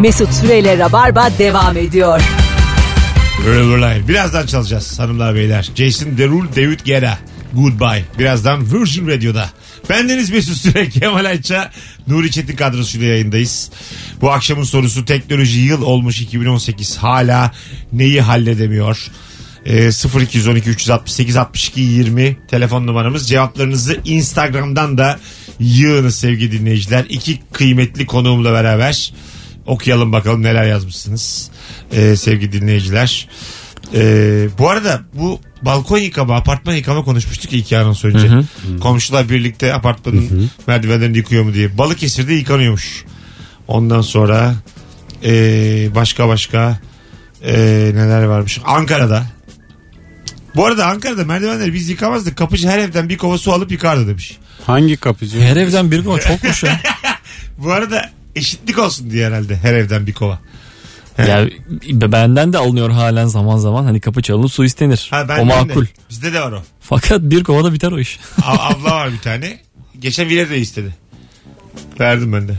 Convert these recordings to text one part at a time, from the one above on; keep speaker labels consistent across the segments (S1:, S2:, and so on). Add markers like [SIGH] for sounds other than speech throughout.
S1: Mesut Süreyle Rabarba devam ediyor.
S2: Riverline. Birazdan çalacağız hanımlar beyler. Jason Derulo, David Guetta. Goodbye. Birazdan Virgin Radio'da. Bendeniz Mesut Süre, [LAUGHS] Kemal Ayça, Nuri Çetin kadrosuyla yayındayız. Bu akşamın sorusu teknoloji yıl olmuş 2018. Hala neyi halledemiyor? Ee, 0212 368 62 20 telefon numaramız. Cevaplarınızı Instagram'dan da yığınız sevgili dinleyiciler. İki kıymetli konuğumla beraber okuyalım bakalım neler yazmışsınız ee, sevgili dinleyiciler. Ee, bu arada bu balkon yıkama, apartman yıkama konuşmuştuk ya iki anons önce. Komşular birlikte apartmanın merdivenlerini yıkıyor mu diye. Balıkesir'de yıkanıyormuş. Ondan sonra ee, başka başka ee, neler varmış. Ankara'da. Bu arada Ankara'da merdivenleri biz yıkamazdık. Kapıcı her evden bir kova su alıp yıkardı demiş.
S3: Hangi kapıcı?
S4: Her evden bir kova çokmuş ya. [LAUGHS]
S2: Bu arada eşitlik olsun diye herhalde her evden bir kova.
S4: ya benden de alınıyor halen zaman zaman. Hani kapı çalınıp su istenir.
S2: Ha,
S4: o makul.
S2: De. Bizde de var o.
S4: Fakat bir kovada biter o iş. [LAUGHS]
S2: A- abla var bir tane. Geçen Vile de istedi. Verdim ben de.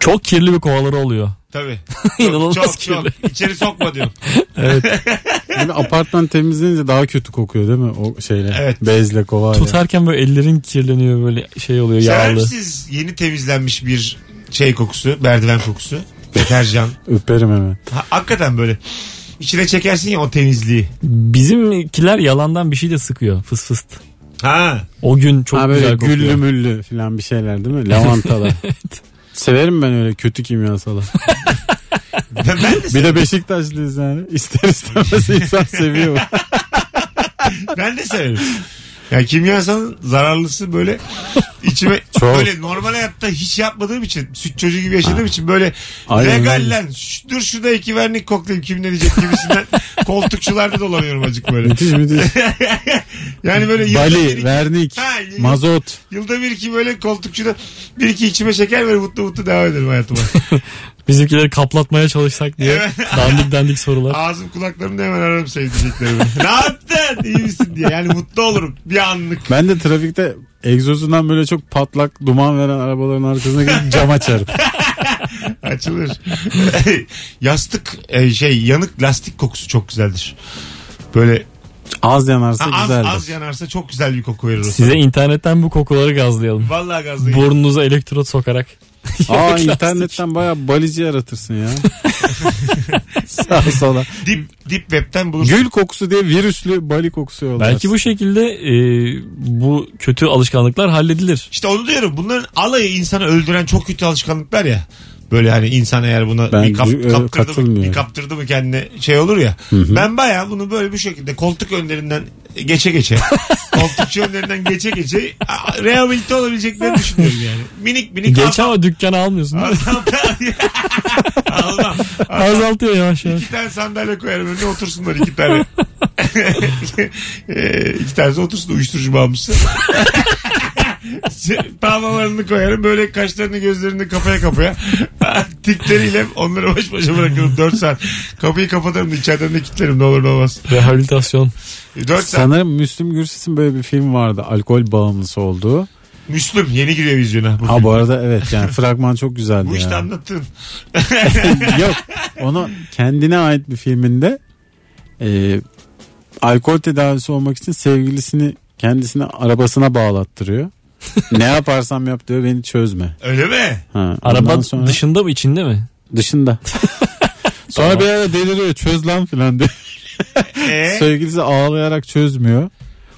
S4: Çok kirli bir kovaları oluyor.
S2: Tabii. [LAUGHS]
S4: İnanılmaz
S2: çok, çok,
S4: kirli.
S2: çok. [LAUGHS] İçeri sokma diyorum.
S3: Yani apartman temizlenince daha kötü kokuyor değil mi? O şeyle.
S2: Evet.
S3: Bezle kovayla.
S4: Tutarken böyle ellerin kirleniyor böyle şey oluyor
S2: Sever
S4: yağlı.
S2: misiniz yeni temizlenmiş bir şey kokusu, merdiven kokusu? Deterjan. [LAUGHS]
S3: Öperim hemen.
S2: Ha, hakikaten böyle. İçine çekersin ya o temizliği.
S4: Bizimkiler yalandan bir şey de sıkıyor fıs fıst.
S2: Ha.
S4: O gün çok
S3: ha böyle
S4: güzel kokuyor.
S3: güllü müllü falan bir şeyler değil mi? Lavantalar. [LAUGHS] Severim ben öyle kötü kimyasalı. [LAUGHS]
S2: Ben, ben de,
S3: Bir de Beşiktaşlıyız yani. İster istemez insan seviyor.
S2: ben de severim. Ya kimyasalın zararlısı böyle içime [LAUGHS]
S3: Çok.
S2: böyle normal hayatta hiç yapmadığım için süt çocuğu gibi yaşadığım için böyle
S3: Aynen
S2: legal lan şş, dur şurada iki vernik koklayayım kim ne diyecek gibisinden [LAUGHS] koltukçularda dolanıyorum acık böyle.
S3: müthiş müthiş. [LAUGHS]
S2: Yani böyle yılda bir
S3: Bali,
S2: iki,
S3: vernik,
S2: Ha,
S3: mazot.
S2: yılda bir iki böyle koltukçuda bir iki içime şeker böyle mutlu mutlu devam ederim hayatıma.
S4: Bizimkileri kaplatmaya çalışsak diye
S2: Evet.
S4: dandik dandik sorular.
S2: Ağzım kulaklarımda hemen ararım sevdiceklerimi. [LAUGHS] ne yaptın iyi misin diye yani mutlu olurum bir anlık.
S3: Ben de trafikte egzozundan böyle çok patlak duman veren arabaların arkasına gidip cam açarım. [LAUGHS]
S2: Açılır. [LAUGHS] Yastık e, şey yanık lastik kokusu çok güzeldir. Böyle
S3: Az yanarsa
S2: ha, az,
S3: güzeldir.
S2: az yanarsa çok güzel bir koku verir o
S4: Size
S2: sana.
S4: internetten bu kokuları gazlayalım.
S2: Vallahi gazlayın.
S4: Burnunuza elektrot sokarak.
S3: Aa internetten baya balici yaratırsın ya. [LAUGHS] Sağa [LAUGHS] sola.
S2: Deep, deep web'ten bulursun.
S3: Gül kokusu diye virüslü bali kokusu yollarsın.
S4: Belki bu şekilde e, bu kötü alışkanlıklar halledilir.
S2: İşte onu diyorum. Bunların alayı insanı öldüren çok kötü alışkanlıklar ya. Böyle hani insan eğer buna
S3: Ben
S2: bir, kap,
S3: e,
S2: kaptırdı, mı,
S3: katılmıyorum.
S2: bir kaptırdı mı kendine şey olur ya. Ben baya bunu böyle bir şekilde koltuk önlerinden geçe geçe [LAUGHS] koltukçu önlerinden geçe geçe a- rehabilite olabileceklerini düşünüyorum yani. Minik minik
S4: Geç ama dükkanı almıyorsun. değil mi? [LAUGHS]
S2: Almam.
S4: Azaltıyor yavaş yavaş.
S2: İki tane sandalye koyarım önüne otursunlar iki tane. [LAUGHS] e, iki tanesi otursun uyuşturucu bağımlısı. [LAUGHS] Tavlalarını koyarım böyle kaşlarını gözlerini kafaya kafaya tikleriyle onları baş başa bırakırım 4 saat. Kapıyı kapatırım içeriden de kilitlerim ne olur ne olmaz.
S4: Rehabilitasyon.
S2: 4 saat.
S3: Sanırım Müslüm Gürses'in böyle bir film vardı. Alkol bağımlısı olduğu.
S2: Müslüm yeni giriyor vizyona. Bu,
S3: Ha bu arada evet yani fragman çok güzeldi
S2: bu işte anlattın. [LAUGHS]
S3: Yok onu kendine ait bir filminde e, alkol tedavisi olmak için sevgilisini kendisine arabasına bağlattırıyor. Ne yaparsam yap diyor beni çözme.
S2: Öyle mi?
S3: Ha,
S4: Araba
S3: ondan sonra
S4: dışında mı içinde mi?
S3: dışında. [LAUGHS] sonra bir ara deliriyor çöz lan filan diye.
S2: Ee?
S3: Sevgilisi ağlayarak çözmüyor.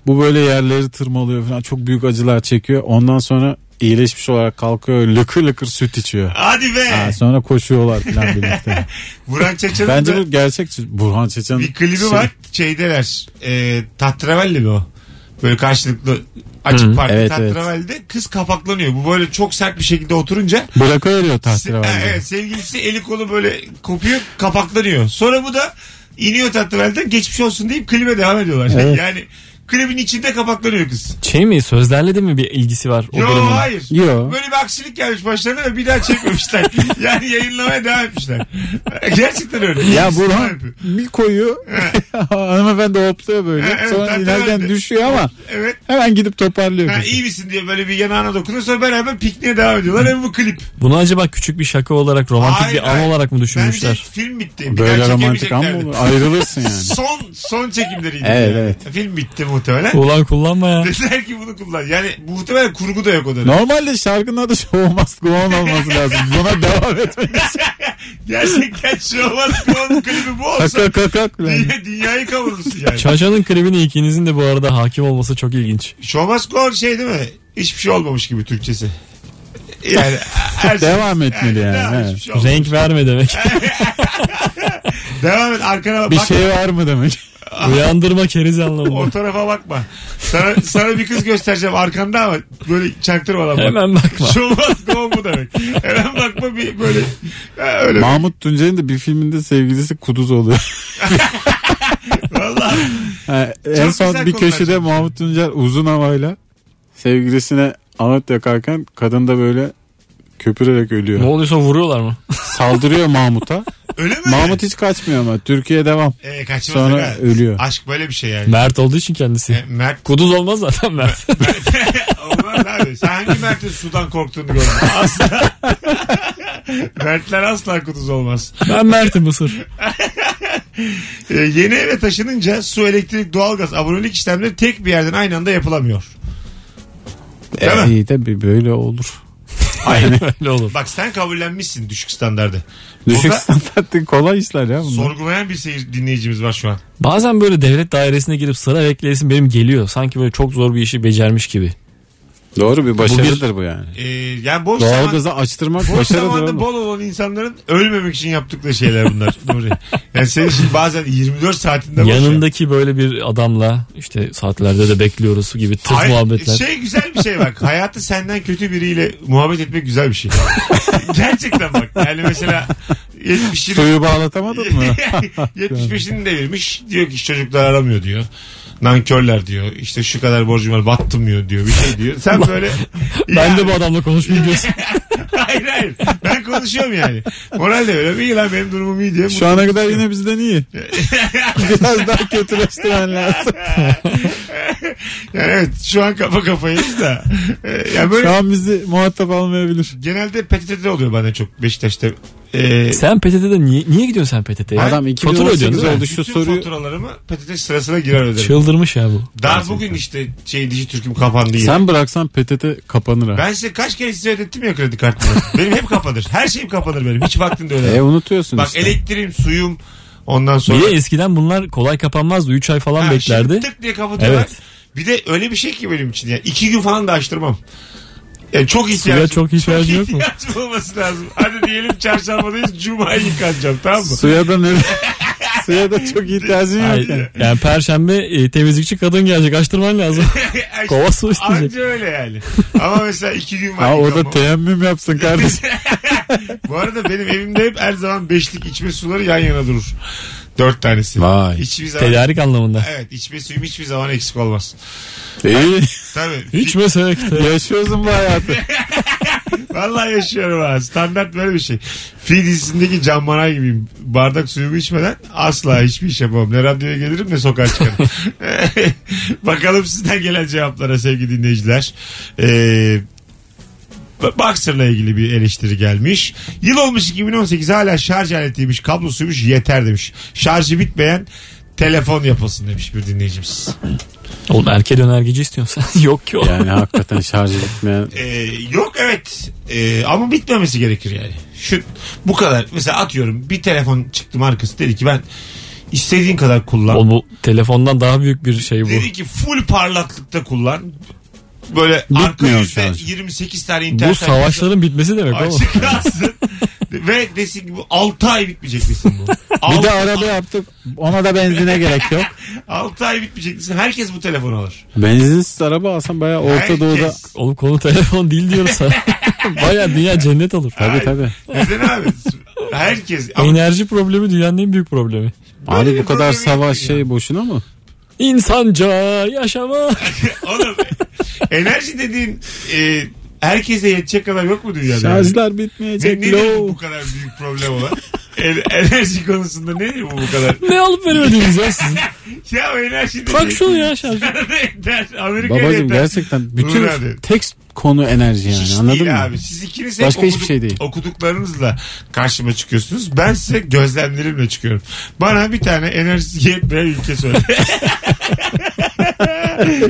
S3: Bu böyle yerleri tırmalıyor falan çok büyük acılar çekiyor. Ondan sonra iyileşmiş olarak kalkıyor lıkır lıkır süt içiyor.
S2: Hadi be.
S3: Ha, sonra koşuyorlar falan birlikte. [LAUGHS]
S2: Burhan Çeçen'in
S3: Bence
S2: de
S3: bu gerçek Burhan Çeçen.
S2: bir klibi
S3: şey-
S2: var. Şeydeler. E, tatravelli mi o? Böyle karşılıklı açık
S4: Hı,
S2: parti
S3: evet, evet.
S2: tatravalide kız kapaklanıyor. Bu böyle çok sert bir şekilde oturunca
S3: Bırakıveriyor
S2: Ha, evet, sevgilisi eli kolu böyle kopuyor kapaklanıyor. Sonra bu da iniyor tatravaliden geçmiş olsun deyip klibe devam ediyorlar.
S3: Evet.
S2: Yani Klibin içinde kapaklanıyor kız.
S4: Şey mi sözlerle de mi bir ilgisi var o
S2: Yo
S4: bölümün?
S2: hayır.
S3: Yo.
S2: Böyle bir aksilik gelmiş başlarına ve bir daha çekmemişler. [LAUGHS] yani yayınlamaya devam etmişler. [LAUGHS] Gerçekten öyle.
S3: Ya Burhan bir koyuyor. [LAUGHS] Hanımefendi hopluyor böyle.
S2: Evet,
S3: Sonra ileriden düşüyor ama
S2: Evet.
S3: hemen gidip toparlıyor.
S2: Ha, iyi misin diye böyle bir yanağına dokunuyor sonra beraber pikniğe devam ediyorlar. Hem bu klip.
S4: Bunu acaba küçük bir şaka olarak romantik
S2: Hayır,
S4: bir an olarak mı düşünmüşler?
S2: Bence film bitti. Bir
S3: Böyle
S2: daha
S3: romantik an mı olur? Ayrılırsın yani.
S2: Son son çekimleriydi.
S3: Evet,
S2: yani.
S3: evet.
S2: Film bitti muhtemelen.
S4: Ulan kullanma ya.
S2: Dediler ki bunu kullan. Yani muhtemelen kurgu da yok o dönem.
S3: Normalde şarkının adı Show Must Go On olması lazım. Buna devam etmek için. [LAUGHS]
S2: Gerçekten şu an klibi bu olsa
S3: Kaka kakak.
S2: dünya, dünyayı kavurursun yani.
S4: Çaça'nın klibine ikinizin de bu arada hakim olması çok ilginç.
S2: Show must go on şey değil mi? Hiçbir şey olmamış gibi Türkçesi. Yani [LAUGHS] her şey-
S3: Devam etmeli yani,
S2: hiçbir şey.
S4: Renk verme demek. [LAUGHS]
S2: Devam et arkana
S3: Bir
S2: bak.
S3: şey var mı demek? [LAUGHS]
S4: Uyandırma keriz anlamında.
S2: O tarafa bakma. Sana, sana bir kız göstereceğim arkanda ama böyle çaktırmadan bak.
S4: Hemen bakma.
S2: Show must go on bu demek. Hemen bakma bir böyle. Ha, öyle.
S3: Mahmut Tuncer'in de bir filminde sevgilisi kuduz oluyor.
S2: Vallahi.
S3: Ha, en son bir
S2: konular
S3: köşede Mahmut Tuncer uzun havayla sevgilisine anıt yakarken kadın da böyle köpürerek
S4: Ne
S3: ölüyor.
S4: oluyorsa vuruyorlar mı? [LAUGHS]
S3: Saldırıyor Mahmut'a.
S2: Öyle mi?
S3: Mahmut hiç kaçmıyor ama Türkiye devam.
S2: Ee, kaçmaz
S3: Sonra
S2: aga.
S3: ölüyor.
S2: Aşk böyle bir şey yani.
S4: Mert olduğu için kendisi.
S2: E, Mert
S4: Kuduz olmaz zaten Mert. [LAUGHS]
S2: Olmaz abi. Sen hangi Mert'in sudan korktuğunu gördün? Asla. [LAUGHS] Mertler asla kuduz olmaz.
S4: ben Mert'im Mısır.
S2: Ee, yeni eve taşınınca su, elektrik, doğalgaz, abonelik işlemleri tek bir yerden aynı anda yapılamıyor. Değil mi?
S3: İyi de böyle olur. [LAUGHS]
S4: Aynen [LAUGHS] öyle olur.
S2: Bak sen kabullenmişsin düşük standardı.
S3: Düşük
S2: Burada
S3: standartlı kolay işler ya bunlar.
S2: sorgulayan bir seyir dinleyicimiz var şu an.
S4: Bazen böyle devlet dairesine girip sıra bekleyesin benim geliyor. Sanki böyle çok zor bir işi becermiş gibi.
S3: Doğru bir başarıdır bu, yani.
S2: Ee, yani boş zaman,
S3: Doğalgazı açtırmak
S2: boş
S3: başarıdır
S2: zamanda
S3: oğlum.
S2: bol olan insanların ölmemek için yaptıkları şeyler bunlar. [LAUGHS] Nuri. Yani senin şimdi bazen 24 saatinde boş ya.
S4: Yanındaki böyle bir adamla işte saatlerde de bekliyoruz gibi tırt
S2: Hayır,
S4: muhabbetler.
S2: Şey güzel bir şey bak. Hayatı senden kötü biriyle muhabbet etmek güzel bir şey. [LAUGHS] Gerçekten bak. Yani mesela 70
S3: Suyu bağlatamadın mı? [LAUGHS]
S2: 75'ini devirmiş. Diyor ki çocuklar aramıyor diyor. Nankörler diyor. İşte şu kadar borcum var battım diyor diyor. Bir şey diyor. Sen [LAUGHS] böyle
S4: Ben de bu adamla konuşmayayım diyorsun. [LAUGHS]
S2: hayır hayır. Ben konuşuyorum yani. Moral de öyle. İyi lan benim durumum iyi diye.
S3: Şu ana kadar yine bizden iyi. [LAUGHS] Biraz daha kötüleştirmen lazım. [LAUGHS]
S2: Yani evet şu an kafa kafayız da. [LAUGHS] Ee, Yani böyle
S3: Şu an bizi muhatap almayabilir.
S2: genelde PTT'de oluyor bana çok Beşiktaş'ta. Ee,
S4: sen PTT'de niye, niye gidiyorsun sen PTT'ye?
S3: Adam
S4: Fatura
S3: 2018
S4: ödüyorsun değil mi?
S3: oldu şu
S2: bütün
S3: soruyu.
S2: faturalarımı PTT sırasına girer öderim.
S4: Çıldırmış ya bu.
S2: Daha bugün işte şey Dijitürk'üm kapandı yine.
S3: Sen bıraksan PTT kapanır ha.
S2: Ben size kaç kere size ödettim ya kredi kartını. [LAUGHS] benim hep kapanır. Her şeyim kapanır benim. Hiç vaktinde ödemem.
S3: E unutuyorsun
S2: Bak
S3: işte.
S2: elektriğim, suyum ondan sonra.
S4: De eskiden bunlar kolay kapanmazdı. 3 ay falan
S2: Ha,
S4: beklerdi.
S2: şimdi tık diye kapatıyorlar.
S4: Evet.
S2: Bir de öyle bir şey ki benim için. Yani iki gün falan da açtırmam. Yani çok ihtiyacım.
S4: Suya çok ihtiyacın yok mu?
S2: ihtiyacım olması lazım. Hadi diyelim çarşambadayız. Cuma'yı yıkanacağım tamam mı?
S3: Suya da ne? [LAUGHS] Suya da çok ihtiyacın yok yani.
S4: yani perşembe e, temizlikçi kadın gelecek açtırman lazım. [LAUGHS] Kova su isteyecek.
S2: Anca öyle yani. [LAUGHS] Ama mesela iki gün var.
S3: Ha o da
S2: yıkamam.
S3: teyemmüm yapsın kardeşim.
S2: Bu arada benim evimde hep her zaman beşlik içme suları yan yana durur. Dört tanesi.
S3: Vay.
S2: Hiçbir zaman.
S4: Tedarik anlamında.
S2: Evet içme suyum hiçbir zaman eksik olmaz.
S3: İyi.
S2: Tabii.
S4: İçmesek.
S3: Yaşıyorsun bu hayatı. [LAUGHS]
S2: Vallahi yaşıyorum ha. Standart böyle bir şey. Fi dizisindeki Can Manay gibiyim. Bardak suyumu içmeden asla hiçbir iş yapamam. Ne radyoya gelirim ne sokağa çıkarım. [LAUGHS] [LAUGHS] Bakalım sizden gelen cevaplara sevgili dinleyiciler. Ee, Boxer'la ilgili bir eleştiri gelmiş. Yıl olmuş 2018 hala şarj aletiymiş, kablosuymuş yeter demiş. Şarjı bitmeyen telefon yapılsın demiş bir dinleyicimiz.
S4: Oğlum erkeğe önergeci istiyorsun sen. [LAUGHS] Yok ki o.
S3: Yani hakikaten şarjı bitmeyen.
S2: Ee, yok evet Ee, ama bitmemesi gerekir yani. Şu bu kadar mesela atıyorum bir telefon çıktı markası dedi ki ben istediğin kadar kullan.
S4: Oğlum bu telefondan daha büyük bir şey bu.
S2: Dedi ki full parlaklıkta kullan. Böyle arka
S3: Bitmiyor
S2: yüzde
S3: şarj.
S2: 28 tane internet
S4: Bu savaşların bitmesi demek oğlum.
S2: açık kalsın. [LAUGHS] Ve desin ki bu 6 ay bitmeyecek desin bu. [LAUGHS]
S3: Bir de araba yaptık. Ona da benzine gerek yok. [LAUGHS]
S2: 6 ay bitmeyecek desin. Herkes bu telefonu alır.
S3: Benzinsiz araba alsan bayağı Orta
S2: Herkes.
S3: Doğu'da.
S4: Oğlum konu telefon değil diyoruz sana. Baya dünya cennet olur.
S3: Tabii tabii.
S2: Neden abi? Herkes. Ama
S4: Enerji problemi dünyanın en büyük problemi.
S3: Abi
S2: Böyle
S3: bu
S2: bir
S3: kadar
S2: problem
S3: savaş
S2: yok ya.
S3: şey boşuna mı?
S4: İnsanca yaşama. [LAUGHS]
S2: Oğlum enerji dediğin e, herkese yetecek kadar yok mu dünyada?
S3: Şarjlar
S2: Ne,
S3: bitmeyecek.
S2: nedir
S3: Low.
S2: bu kadar büyük problem olan? [LAUGHS] En- enerji konusunda nedir bu bu kadar?
S4: ne alıp veremediniz ya sizin? [LAUGHS]
S2: Ya o enerji dediğin.
S4: Tak şunu ya şarjı. [LAUGHS]
S2: Amerika'ya
S3: Babacım
S2: yeter.
S3: gerçekten bütün
S2: abi.
S3: tek konu enerji yani
S2: Hiç
S3: anladın
S2: değil
S3: mı?
S2: abi. Siz ikiniz hep
S3: Başka hiçbir şey değil.
S2: okuduklarınızla karşıma çıkıyorsunuz. Ben size gözlemlerimle çıkıyorum. Bana bir tane enerjisi yetmeyen ülke söyle.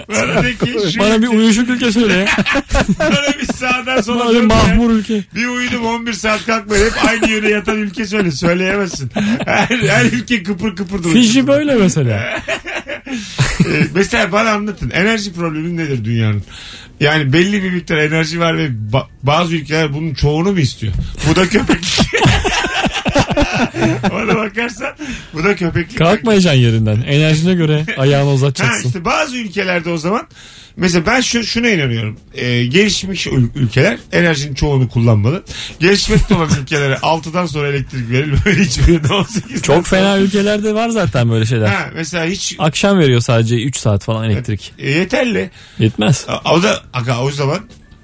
S2: Bana de ki şu
S4: Bana bir uyuşuk ülke söyle ya.
S2: bana bir sağdan sola
S4: Bana bir mahmur ülke.
S2: Bir uyudum 11 saat kalkmayın. Hep aynı yöne yatan ülke söyle. Söyleyemezsin. Her, her ülke kıpır kıpır duruyor.
S4: Fiji böyle mesela. [LAUGHS]
S2: Ee, mesela bana anlatın. Enerji problemi nedir dünyanın? Yani belli bir miktar enerji var ve ba- bazı ülkeler bunun çoğunu mu istiyor? Bu da köpeklik. [LAUGHS] Ona bakarsan bu da köpeklik.
S4: Kalkmayacaksın yerinden. Enerjine göre ayağını
S2: Ha
S4: uzatacaksın.
S2: işte bazı ülkelerde o zaman mesela ben şu, şuna inanıyorum. Ee, gelişmiş ül- ülkeler enerjinin çoğunu kullanmalı. Gelişmekte olan ülkelere [LAUGHS] 6'dan sonra elektrik verilmemeli. Hiçbirinde 18
S4: Çok fena ülkelerde var zaten böyle şeyler.
S2: Ha, mesela hiç
S4: Akşam veriyor sadece 3 saat falan elektrik.
S2: e, yeterli.
S4: Yetmez.
S2: A- O da aga, o zaman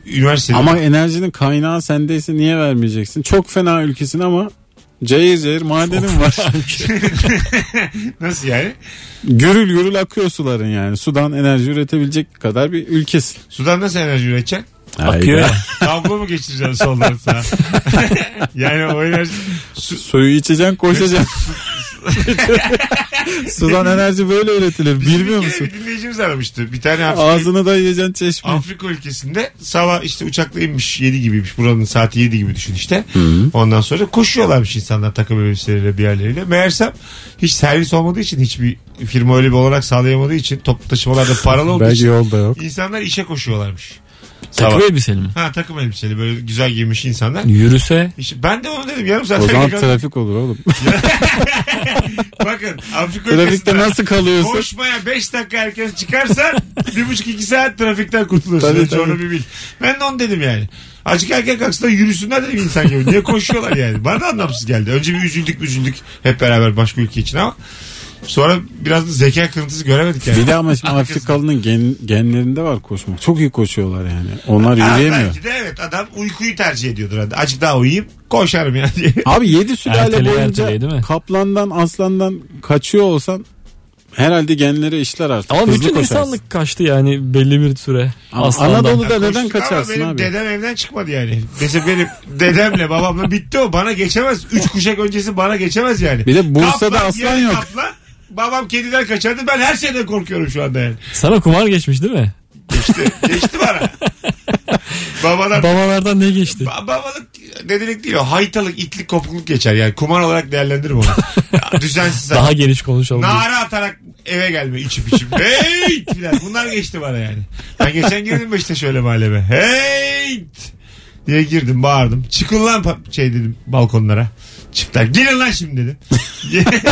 S2: üniversitede
S3: Ama enerjinin kaynağı sendeyse niye vermeyeceksin? Çok fena ülkesin ama cayır cayır madenin var. [LAUGHS] [LAUGHS]
S2: nasıl yani?
S3: gürül gürül akıyor suların yani. Sudan enerji üretebilecek kadar bir ülkesin.
S2: Sudan nasıl enerji üreteceksin?
S4: Akıyor ya. [LAUGHS]
S2: Tablo mu geçireceksin soldan sağa? yani o enerji su,
S3: Suyu içeceksin koşacaksın. [LAUGHS] Sudan enerji böyle üretilir.
S2: Bizim
S3: Bilmiyor
S2: bir
S3: musun?
S2: Bir dinleyicimiz aramıştı. Bir tane Afrika,
S3: Ağzını da yiyeceksin çeşme.
S2: Afrika ülkesinde sabah işte uçakla inmiş 7 gibiymiş. Buranın saati 7 gibi düşün işte. Ondan sonra koşuyorlarmış insanlar takım elbiseleriyle bir yerleriyle. Meğersem hiç servis olmadığı için hiçbir firma öyle bir olarak sağlayamadığı için toplu taşımalarda paralı olduğu
S3: Belki
S2: için
S3: yolda yok.
S2: insanlar işe koşuyorlarmış.
S4: Takım
S2: Sabah.
S4: elbiseli mi?
S2: Ha takım elbiseli böyle güzel giymiş insanlar.
S4: Yürüse
S2: İşte ben de onu dedim yarım saat
S3: O zaman trafik olur oğlum. [LAUGHS]
S2: Bakın Afrika
S3: Trafikte
S2: ülkesinde
S3: nasıl kalıyorsun?
S2: koşmaya 5 dakika erken çıkarsan bir buçuk iki saat trafikten kurtulursun.
S3: Tabii,
S2: Önce
S3: tabii.
S2: onu bir bil. Ben de onu dedim yani. Azıcık erken kalksınlar yürüsünler dedim insan gibi. Niye koşuyorlar yani? Bana da anlamsız geldi. Önce bir üzüldük üzüldük hep beraber başka ülke için ama sonra biraz da zeka kırıntısı göremedik yani.
S3: Bir de ama şimdi. [LAUGHS] Afrikalı'nın gen, genlerinde var koşmak. Çok iyi koşuyorlar yani. Onlar
S2: Ha,
S3: yürüyemiyor.
S2: belki de evet adam uykuyu tercih ediyordur. Hadi. Azıcık daha uyuyayım koşarım ya diye. [LAUGHS]
S3: Abi 7 sülale
S4: Erteleye
S3: boyunca
S4: değil mi?
S3: kaplandan aslandan kaçıyor olsan herhalde genlere işler artık.
S4: ama
S3: Hızlı
S4: bütün
S3: koşarsın.
S4: insanlık kaçtı yani belli bir süre.
S3: Ama
S4: Aslandan.
S3: Anadolu'da
S2: Ya
S3: neden kaçarsın
S2: ama benim
S3: abi?
S2: dedem evden çıkmadı yani. Mesela benim [LAUGHS] dedemle babamla bitti o. Bana geçemez. Üç kuşak öncesi bana geçemez yani.
S3: Bir de Bursa'da
S2: Kaplan,
S3: aslan yok.
S2: Kaplan, babam kediden kaçardı. Ben her şeyden korkuyorum şu anda yani.
S4: Sana kumar geçmiş değil mi?
S2: Geçti, geçti bana. [LAUGHS] Babalar
S4: Babalardan ne geçti?
S2: Ba- babalık dedelik değil o. Haytalık, itlik, kopukluk geçer. Yani kumar olarak değerlendiririm onu. Ya, Düzensiz.
S4: Daha geniş konuşalım.
S2: Nara atarak eve gelme içip içip. Hey! filan. Bunlar geçti bana yani. Ben geçen girdim işte şöyle mahalleme. Hey! diye girdim bağırdım. Çıkın lan şey dedim balkonlara. Çıktılar. Girin lan şimdi dedim. [LAUGHS]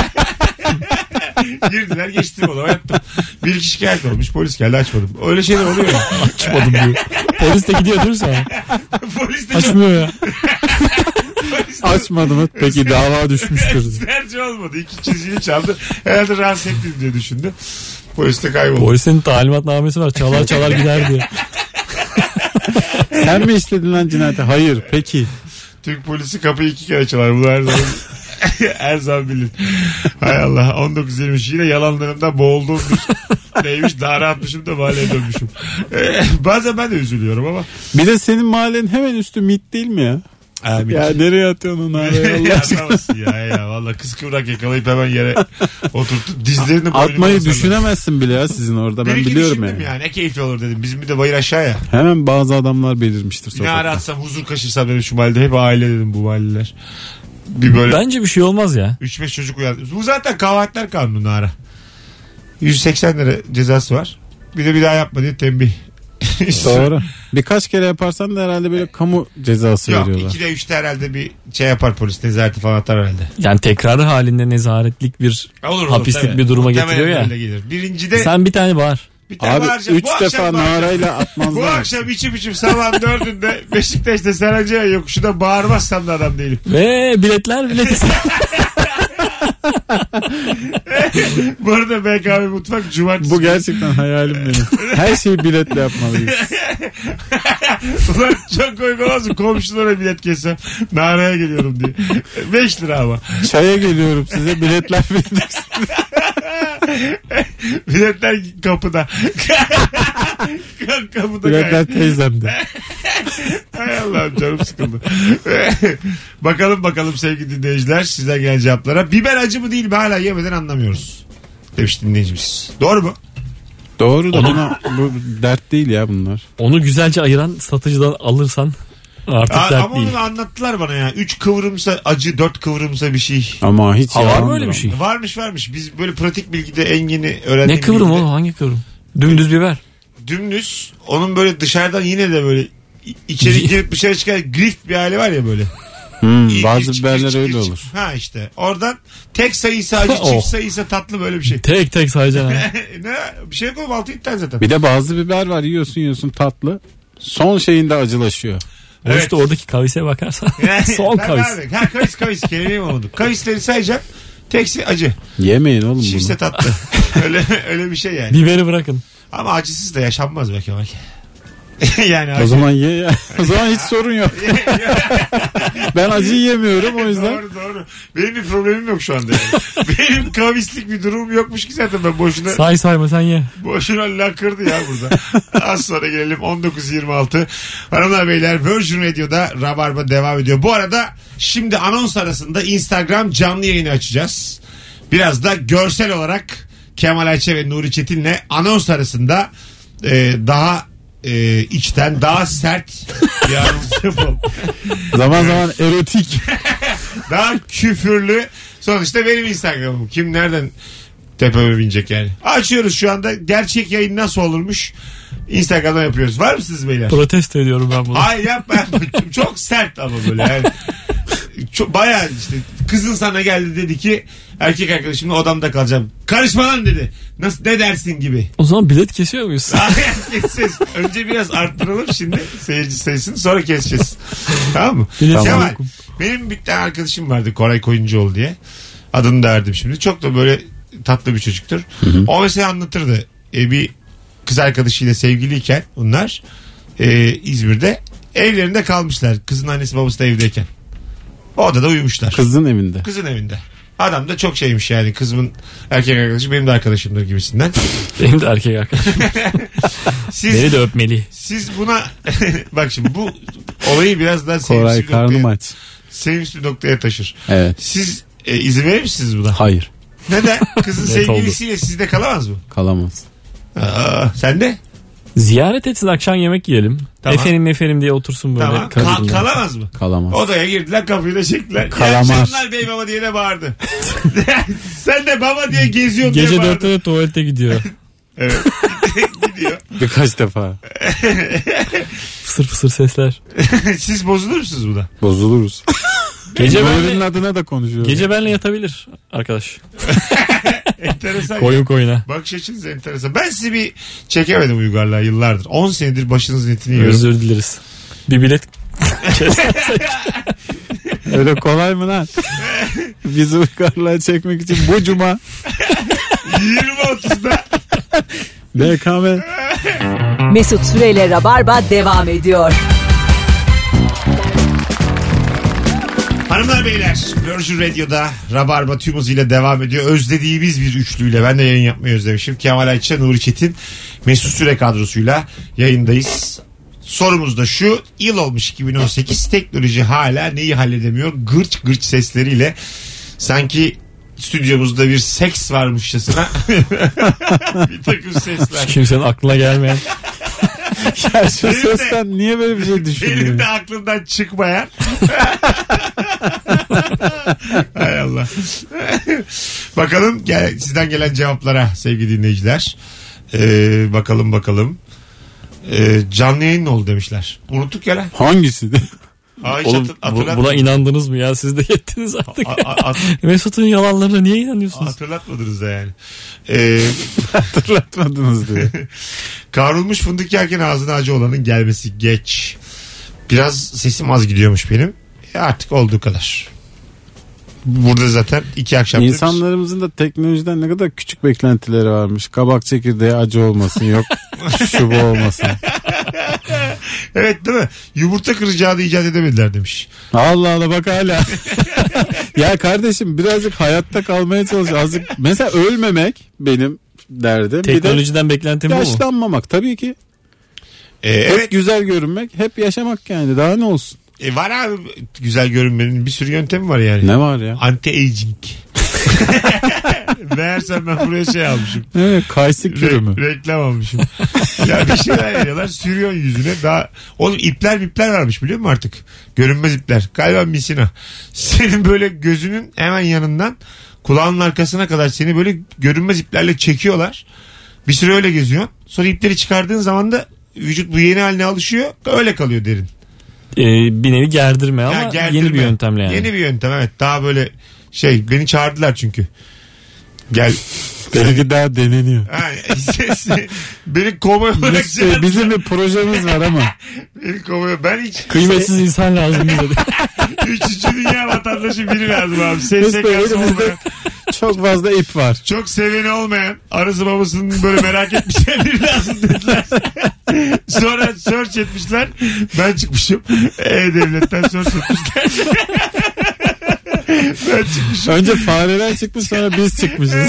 S2: [LAUGHS] Girdiler geçtim odama yattım. Bir kişi şikayet olmuş polis geldi açmadım. Öyle şeyler oluyor ya. [LAUGHS]
S4: Açmadım diyor. Polis de gidiyor dursa. [LAUGHS]
S2: polis de çok
S4: Açmıyor ya.
S2: polis de-?
S3: Peki dava düşmüştür.
S2: Tercih olmadı. İki çizgili çaldı. Herhalde rahatsız ettim diye düşündü. Polis de kayboldu.
S4: Polisin talimatnamesi var. Çalar çalar gider diye.
S3: Sen mi işledin lan cinayeti? Hayır. Peki.
S2: Türk polisi kapıyı iki kere çalar. Bunu her zaman [LAUGHS] her zaman bilir. Hay Allah. 19-23 yine yalanlarımda boğuldum. [LAUGHS] Neymiş daha rahatmışım da mahalleye dönmüşüm. [LAUGHS] Bazen ben de üzülüyorum ama.
S3: Bir de senin mahallenin hemen üstü MIT değil mi ya?
S2: Amin.
S3: Ya nereye atıyorsun onu araya Allah aşkına?
S2: Ya, ya. Valla kız kıvrak yakalayıp hemen yere oturtup dizlerini
S3: Atmayı
S2: basarlar.
S3: düşünemezsin bile ya sizin orada. Ben
S2: Bir
S3: biliyorum yani.
S2: ya. Ne keyifli olur dedim. Bizim bir de bayır aşağı ya.
S3: Hemen bazı adamlar belirmiştir
S2: Ne ara
S3: sokakta.
S2: atsam huzur kaşırsam dedim şu mahallede. Hep aile dedim bu mahalleler. Bir böyle
S4: Bence bir şey olmaz ya.
S2: 3-5 çocuk uyandı. Bu zaten kabahatler kanunu ara. 180 lira cezası var. Bir de bir daha yapma diye tembih. [LAUGHS]
S3: Doğru. Birkaç kere yaparsan da herhalde böyle kamu cezası
S2: Yok
S3: veriyorlar.
S2: 2'de 3'te herhalde bir şey yapar polis nezareti falan atar herhalde.
S4: Yani tekrarı halinde nezaretlik bir
S2: Olur, olur,
S4: hapislik
S2: tabii.
S4: bir duruma
S2: Muhtemelen
S4: getiriyor ya.
S2: öyle gelir. Birincide
S4: Sen bir tane bağır.
S2: Bir tane
S3: Abi
S2: bağıracağım.
S3: 3
S2: Bu akşam
S3: defa
S2: bağıracağım.
S3: narayla [LAUGHS]
S2: Bu
S3: atmazlar.
S2: akşam içim içim sabah dördünde Beşiktaş'ta Sarancı'ya yokuşunda bağırmazsam da adam değilim.
S4: Ve biletler bileti. [LAUGHS] [LAUGHS]
S2: Bu arada BKM Mutfak cumartesi.
S3: Bu gerçekten hayalim benim. Her şeyi biletle yapmalıyız.
S2: Ulan çok komik olmaz mı? Komşulara bilet kessem. Naraya geliyorum diye. 5 lira ama.
S3: Çaya geliyorum size biletler vereceksiniz. [LAUGHS]
S2: Biletler kapıda. [LAUGHS] kapıda
S3: Biletler teyzemde. [LAUGHS]
S2: Hay Allah'ım canım sıkıldı. bakalım bakalım sevgili dinleyiciler sizden gelen cevaplara. Biber acı mı değil mi hala yemeden anlamıyoruz. Demiş dinleyicimiz. Doğru mu?
S3: Doğru da
S4: Onu-
S3: buna bu dert değil ya bunlar.
S4: Onu güzelce ayıran satıcıdan alırsan artık
S2: Aa,
S4: dert
S2: ama
S4: değil.
S2: onu anlattılar bana ya. Üç kıvrımsa acı, dört kıvrımsa bir şey.
S3: Ama hiç
S4: Ha, var mı öyle bir şey?
S2: Varmış varmış. Biz böyle pratik bilgide en yeni öğrendiğim
S4: Ne kıvrım
S2: bilgide
S4: oğlum hangi kıvrım? Dümdüz biber.
S2: Dümdüz. Onun böyle dışarıdan yine de böyle i- içeri girip dışarı çıkan grift bir hali var ya böyle.
S3: Hmm,
S2: İ-
S3: bazı
S2: iç-
S3: biberler
S2: iç-
S3: öyle
S2: iç-
S3: olur.
S2: Ha işte. Oradan tek sayısı acı, [LAUGHS]
S4: Oh.
S2: çift sayısı tatlı böyle bir şey. [LAUGHS]
S4: Tek tek sayacaksın [LAUGHS] ha.
S2: ne? Bir şey yok oğlum altı iptal zaten.
S3: Bir de bazı biber var yiyorsun yiyorsun tatlı. Son şeyinde acılaşıyor.
S4: O
S2: Evet.
S4: işte oradaki kavise bakarsan [LAUGHS] [LAUGHS] son
S2: Tabii
S4: kavis.
S2: abi. Ha kavis kavis kelimeyi mi oldu? Kavisleri sayacak. Teksi acı.
S3: Yemeyin oğlum
S2: Çiftse
S3: bunu.
S2: tatlı. [LAUGHS] öyle öyle bir şey yani.
S4: Biberi bırakın.
S2: Ama acısız da yaşanmaz be Kemal. [LAUGHS] yani
S3: O zaman ye ya. [LAUGHS] O zaman hiç sorun yok. [LAUGHS] ben acı yemiyorum o yüzden.
S2: Doğru doğru. Benim bir problemim yok şu anda yani. Benim kavislik bir durumum yokmuş ki zaten ben boşuna
S4: Say sayma sen ye.
S2: boşuna lakırdı ya burada. Az sonra gelelim 19.26. Hanımlar beyler Virgin Radio'da Rabarba devam ediyor. Bu arada şimdi anons arasında Instagram canlı yayını açacağız. Biraz da görsel olarak Kemal Ayçe ve Nuri Çetin'le anons arasında e, daha e, içten daha sert bir.
S3: Zaman zaman erotik. [LAUGHS]
S2: Daha küfürlü. Sonuçta benim Instagram'ım. Kim nereden tepeme binecek yani. Açıyoruz şu anda. Gerçek yayın nasıl olurmuş? Instagram'dan yapıyoruz. Var mısınız beyler?
S4: Protesto ediyorum ben bunu.
S2: Hayır yapma yapma. [LAUGHS] Çok sert ama böyle yani. Çok, bayağı işte kızın sana geldi dedi ki erkek arkadaşımla odamda kalacağım. Karışma lan dedi. Nasıl ne dersin gibi.
S4: O zaman bilet kesiyor muyuz? [LAUGHS]
S2: Keseceğiz. Önce biraz arttıralım şimdi seyirci sayısını sonra keseceğiz. tamam mı?
S4: Bilet
S3: Tamam.
S2: Kemal benim bir tane arkadaşım vardı Koray Koyuncuoğlu diye. Adını da verdim şimdi. Çok da böyle tatlı bir çocuktur. O mesela anlatırdı. E, bir kız arkadaşıyla sevgiliyken bunlar e, İzmir'de evlerinde kalmışlar. Kızın annesi babası da evdeyken. O odada uyumuşlar.
S3: Kızın evinde.
S2: Kızın evinde. Adam da çok şeymiş yani. Kızımın erkek arkadaşı benim de arkadaşımdır gibisinden. [LAUGHS]
S4: Benim de erkek arkadaşım. [LAUGHS]
S2: Siz,
S4: Beni de öpmeli.
S2: siz buna [LAUGHS] bak şimdi bu olayı biraz daha
S3: Koray
S2: sevimsiz bir
S3: karnım
S2: noktaya,
S3: aç.
S2: sevimsiz bir noktaya taşır.
S3: Evet.
S2: Siz e, izin verir misiniz buna?
S3: Hayır.
S2: Neden? Kızın sevgilisiyle sizde kalamaz mı?
S3: Kalamaz.
S2: Aa, sen de?
S4: Ziyaret etsin akşam yemek yiyelim.
S2: Tamam.
S4: Efendim efendim diye otursun böyle.
S2: Tamam. Ka- kalamaz mı?
S3: Kalamaz.
S2: Odaya girdiler kapıyı da çektiler.
S3: Kalamaz.
S2: İyi akşamlar bey baba diye de bağırdı. [LAUGHS] sen de baba diye geziyorsun
S4: Gece
S2: diye bağırdı.
S4: dörtte de tuvalete gidiyor. [LAUGHS]
S2: Evet. [LAUGHS] Gidiyor.
S3: Birkaç defa.
S4: fısır fısır sesler.
S2: Siz bozulur musunuz buna?
S3: Bozuluruz.
S4: Gece
S3: Nuri'nin
S4: benle,
S3: adına da konuşuyorum.
S4: gece benle yatabilir arkadaş.
S2: Enteresan.
S4: Koyun koyuna.
S2: Bakış açınız enteresan. Ben sizi bir çekemedim uygarlığa yıllardır. 10 senedir başınızın etini yiyorum.
S4: Özür dileriz. Bir bilet [LAUGHS]
S3: Öyle kolay mı lan? [LAUGHS] Bizi uygarlığa çekmek için bu cuma
S2: 20-30'da
S3: BKM [LAUGHS]
S1: Mesut Süreyle Rabarba devam ediyor.
S2: Hanımlar beyler Virgin Radio'da Rabarba tüm hızıyla devam ediyor. Özlediğimiz bir üçlüyle ben de yayın yapmayı özlemişim. Kemal Ayça, Nuri Çetin, Mesut Süre kadrosuyla yayındayız. Sorumuz da şu yıl olmuş 2018 teknoloji hala neyi halledemiyor gırç gırç sesleriyle sanki stüdyomuzda bir seks varmışçasına [LAUGHS] bir takım sesler.
S4: kimsenin aklına gelmeyen. [LAUGHS]
S3: ya şu
S2: Benim de-
S3: sesten niye böyle bir şey
S2: Benim
S3: düşünüyorsun?
S2: de aklımdan çıkmayan. [LAUGHS] Hay Allah. bakalım gel, sizden gelen cevaplara sevgili dinleyiciler. Ee, bakalım bakalım. Ee, canlı yayın ne oldu demişler. Unuttuk ya lan.
S3: Hangisi?
S2: Hiç
S4: Oğlum bu- buna inandınız mı ya? Siz de yettiniz artık.
S2: A- a- at- [LAUGHS]
S4: Mesut'un yalanlarına niye inanıyorsunuz?
S2: hatırlatmadınız da yani. Ee, [LAUGHS]
S3: Hatırlatmadınız diye.
S2: kavrulmuş fındık yerken ağzına acı olanın gelmesi geç. Biraz sesim az gidiyormuş benim. E artık olduğu kadar. Burada zaten iki akşam.
S3: İnsanlarımızın da teknolojiden ne kadar küçük beklentileri varmış. Kabak çekirdeği acı olmasın yok [LAUGHS] şu bu olmasın.
S2: Evet değil mi? Yumurta kıracağını icat edemediler demiş.
S3: Allah Allah bak hala. [LAUGHS] ya kardeşim birazcık hayatta kalmaya çalış. Azıcık mesela ölmemek benim derdim. Bir de
S4: Teknolojiden beklentim bu mu?
S3: yaşlanmamak tabii ki.
S2: Ee,
S3: Hep
S2: evet
S3: güzel görünmek, hep yaşamak yani. Daha ne olsun?
S2: E, var abi güzel görünmenin bir sürü yöntemi var yani.
S3: Ne var ya?
S2: Anti-aging. [LAUGHS] Meğersem ben buraya şey almışım.
S3: Evet, kayısı
S2: Re-
S3: kürümü.
S2: reklam almışım. ya bir şeyler veriyorlar sürüyorsun yüzüne. Daha oğlum ipler ipler varmış biliyor musun artık? Görünmez ipler. Galiba misina. Senin böyle gözünün hemen yanından kulağının arkasına kadar seni böyle görünmez iplerle çekiyorlar. Bir süre öyle geziyorsun. Sonra ipleri çıkardığın zaman da vücut bu yeni haline alışıyor. Öyle kalıyor derin.
S4: Ee, bir nevi gerdirme ama
S2: Ya gerdirme.
S4: yeni bir yöntemle yani.
S2: Yeni bir yöntem evet. Daha böyle şey beni çağırdılar çünkü. Gel.
S3: Belki daha deneniyor.
S2: Ha, ses- [LAUGHS] beni kovmaya olarak
S3: Biz,
S2: çağırdılar.
S3: bizim bir projemiz var ama. [LAUGHS]
S2: Beni kovmaya. Ben hiç [LAUGHS]
S4: Kıymetsiz insan lazım bize de.
S2: Üçüncü dünya vatandaşı biri lazım abi.
S3: Biz
S2: SSK'sı
S3: böyle
S2: olmayan.
S3: Çok fazla ip var.
S2: Çok seveni olmayan. Arası babasının böyle merak etmişler [LAUGHS] biri lazım dediler. [LAUGHS] Sonra search etmişler. Ben çıkmışım. E-Devlet'ten search etmişler. [LAUGHS] ben çıkmışım.
S3: Önce fareler çıkmış sonra biz çıkmışız.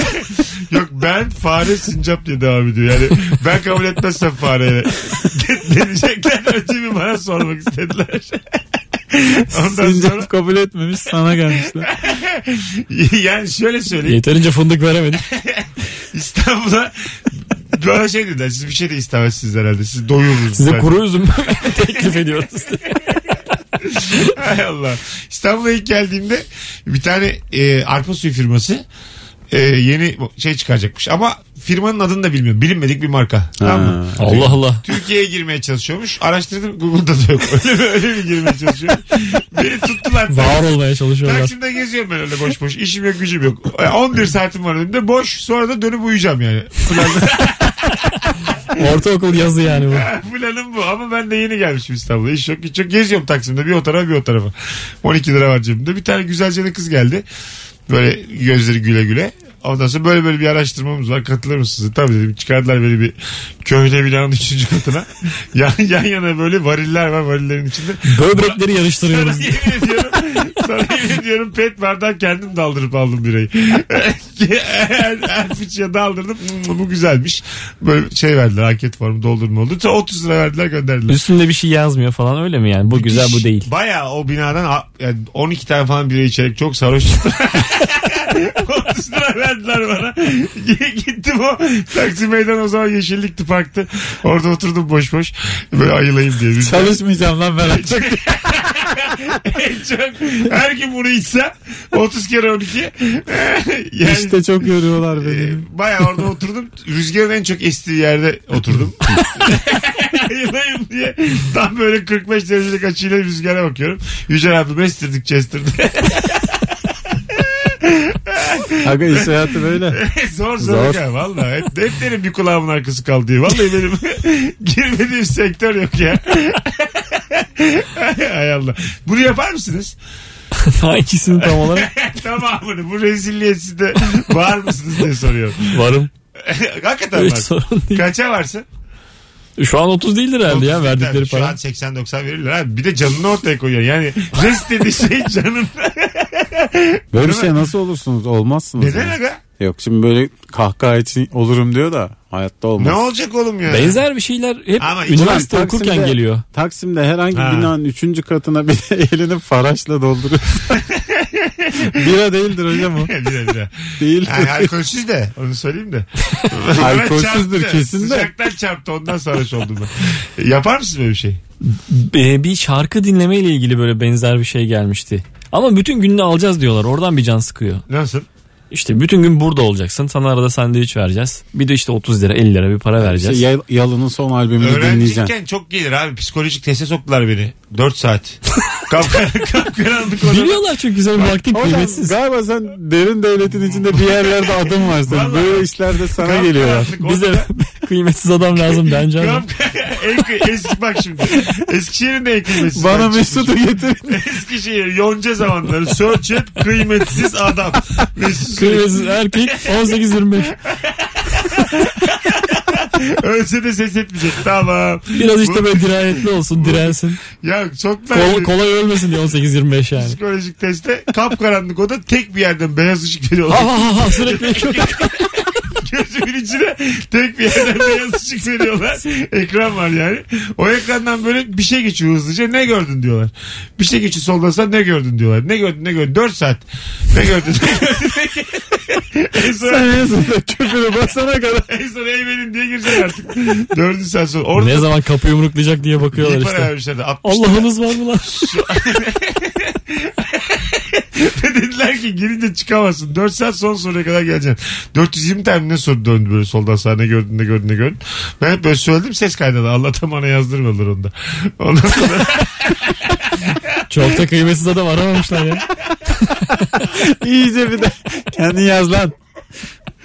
S2: Yok ben fare sincap diye devam ediyor. Yani ben kabul etmezsem fareye deneyecekler. Önce bir bana sormak istediler. [LAUGHS] Ondan
S3: Sincap
S2: sonra
S3: kabul etmemiş sana gelmişler. [LAUGHS]
S2: yani şöyle söyleyeyim.
S4: Yeterince fındık veremedik. [LAUGHS]
S2: İstanbul'a böyle şey dediler. Siz bir şey de istemezsiniz herhalde. Siz doyururuz.
S4: Size
S2: Ben-
S4: kuru üzüm teklif ediyoruz.
S2: Hay Allah. İstanbul'a ilk geldiğimde bir tane e, arpa suyu firması e, yeni şey çıkaracakmış. Ama firmanın adını da bilmiyorum. Bilinmedik bir marka. Tamam mı?
S4: Allah Allah.
S2: Türkiye'ye girmeye çalışıyormuş. Araştırdım Google'da da yok. [LAUGHS] Öyle mi, öyle mi girmeye çalışıyor? Beni tuttular.
S4: Var olmaya çalışıyorlar.
S2: Taksim'de geziyorum ben öyle boş boş. İşim yok gücüm yok. E, 11 saatim var önümde boş. Sonra da dönüp uyuyacağım yani. [LAUGHS]
S4: Ortaokul yazı yani bu. [LAUGHS]
S2: Planım bu ama ben de yeni gelmişim İstanbul'a. İş yok hiç yok. Geziyorum Taksim'de bir o tarafa bir o tarafa. 12 lira var cebimde. Bir tane güzelce de kız geldi. Böyle gözleri güle güle. Ondan sonra böyle böyle bir araştırmamız var. Katılır mısınız? Tabii dedim. Çıkardılar beni bir köhne binanın üçüncü katına. [LAUGHS] yan, yan yana böyle variller var varillerin içinde.
S4: Böbrekleri
S2: Sana
S4: yarıştırıyoruz.
S2: yemin ediyorum. Sana yemin ediyorum pet bardak kendim daldırıp aldım birayı. her, her fıçıya daldırdım. Hmm, Bu güzelmiş. Böyle şey verdiler. Anket formu doldurma oldu. Sonra 30 lira verdiler gönderdiler.
S4: Üstünde bir şey yazmıyor falan öyle mi yani? Bu güzel bu değil.
S2: Baya o binadan yani 12 tane falan bira içerek çok sarhoş. [LAUGHS] [LAUGHS] 30 lira verdiler bana. Gittim o taksi meydan o zaman yeşillikti parktı. Orada oturdum boş boş. Böyle ayılayım diye.
S3: Çalışmayacağım lan ben artık. [LAUGHS]
S2: En çok her gün bunu içsem 30 kere 12 [LAUGHS] yani
S3: İşte çok yoruyorlar
S2: e,
S3: beni.
S2: baya orada oturdum rüzgarın en çok estiği yerde oturdum ayılayım diye tam böyle 45 derecelik açıyla rüzgara bakıyorum Yücel abi estirdikçe estirdi
S3: Aga iş hayatı böyle. [LAUGHS]
S2: zor zor,
S3: Zor.
S2: ya valla hep, hep derim bir kulağımın arkası kaldı diye vallahi benim [LAUGHS] girmediğim sektör yok ya [LAUGHS] Hay Allah bunu yapar mısınız?
S4: Hangisini tam olarak?
S2: Tamamını bu rezilliğe siz de var mısınız diye soruyorum.
S4: Varım.
S2: Hakikaten
S4: Hiç
S2: var.
S4: sorun değil.
S2: Kaça varsın?
S4: Şu an 30 değildir herhalde ya
S2: 30
S4: verdikleri
S2: Şu
S4: para.
S2: an 80-90 verirler abi. Bir de canını ortaya koyuyor. Yani rest dediği şey [LAUGHS] canın.
S3: Böyle şey nasıl olursunuz? Olmazsınız.
S2: Neden
S3: yani.
S2: aga?
S3: Yok şimdi böyle kahkaha için olurum diyor da hayatta olmaz.
S2: Ne olacak oğlum ya?
S4: Benzer bir şeyler hep
S2: Ama
S4: üniversite
S3: Ulan
S4: okurken
S3: Taksim'de-
S4: geliyor.
S3: Taksim'de herhangi
S2: Ha.
S3: binanın üçüncü katına bir [LAUGHS] elini faraşla dolduruyor. [LAUGHS] Bira değildir hocam o.
S2: bir bir
S3: Değil.
S2: Yani alkolsüz de onu söyleyeyim de. [LAUGHS]
S3: Alkolsüzdür
S2: Çarptı.
S3: kesin de.
S2: Sıcaktan çarptı ondan sarhoş oldum ben. Yapar mısın böyle bir şey?
S4: Ee, bir şarkı dinleme ile ilgili böyle benzer bir şey gelmişti. Ama bütün gününü alacağız diyorlar. Oradan bir can sıkıyor.
S2: Nasıl?
S4: İşte bütün gün burada olacaksın. Sana arada sandviç vereceğiz. Bir de işte 30 lira 50 lira bir para vereceğiz.
S3: Yal- Yalın'ın son albümünü dinleyeceğim.
S2: Öğrenciyken çok gelir abi. Psikolojik teste soktular beni. 4 saat. [LAUGHS] Kapkar- Kapkaranlık odada.
S4: Biliyorlar çünkü senin vaktin
S3: Hocam
S4: kıymetsiz.
S3: galiba sen derin devletin içinde bir yerlerde adım var senin.
S2: Vallahi.
S3: Böyle işlerde sana geliyorlar.
S2: Kapkaranlık
S4: Bize [LAUGHS] kıymetsiz adam lazım bence ama. [LAUGHS]
S2: En eski bak şimdi. Eskişehir'in de en kıymetsiz.
S3: Bana. Mesut'u getir.
S2: Eskişehir yonca zamanları. Search et kıymetsiz adam. Mesut
S4: Kıymetsiz erkek [LAUGHS] 18-25. [LAUGHS]
S2: Ölse de ses etmeyecek. Tamam.
S4: Biraz işte böyle dirayetli olsun dirensin.
S2: Ya çok da
S4: Kol, kolay ölmesin diye 18-25 yani.
S2: psikolojik testte kapkaranlık oda tek bir yerden beyaz ışık veriyorlar.
S4: Ha ha ha sürekli çok [LAUGHS]
S2: Gözümün içine tek bir yerden beyaz ışık [LAUGHS] veriyorlar. Ekran var yani. O ekrandan böyle bir şey geçiyor hızlıca. Ne gördün diyorlar. Bir şey geçiyor soldan sağ ne gördün diyorlar. Ne gördün ne gördün. 4 saat. Ne gördün ne gördün. ne [LAUGHS] gördün? en son,
S3: Sen en sonunda küfürü basana kadar. [LAUGHS]
S2: en son eyvenin diye gireceksin artık. Dördüncü saat sonra. Orada
S4: Ne zaman kapı yumruklayacak diye bakıyorlar işte.
S2: vermişlerdi. 60
S4: Allah'ınız var mı lan?
S2: Dediler ki girince çıkamazsın. 4 saat son soruya kadar geleceksin. 420 tane ne soru döndü böyle soldan sağa ne gördün ne gördün ne gördün. Ben hep böyle söyledim ses kaydalı. Allah'tan bana yazdırmadılar onda. Ondan sonra [LAUGHS]
S4: Çok da kıymetsiz adam aramamışlar ya. [LAUGHS]
S3: İyice bir de kendin yaz lan.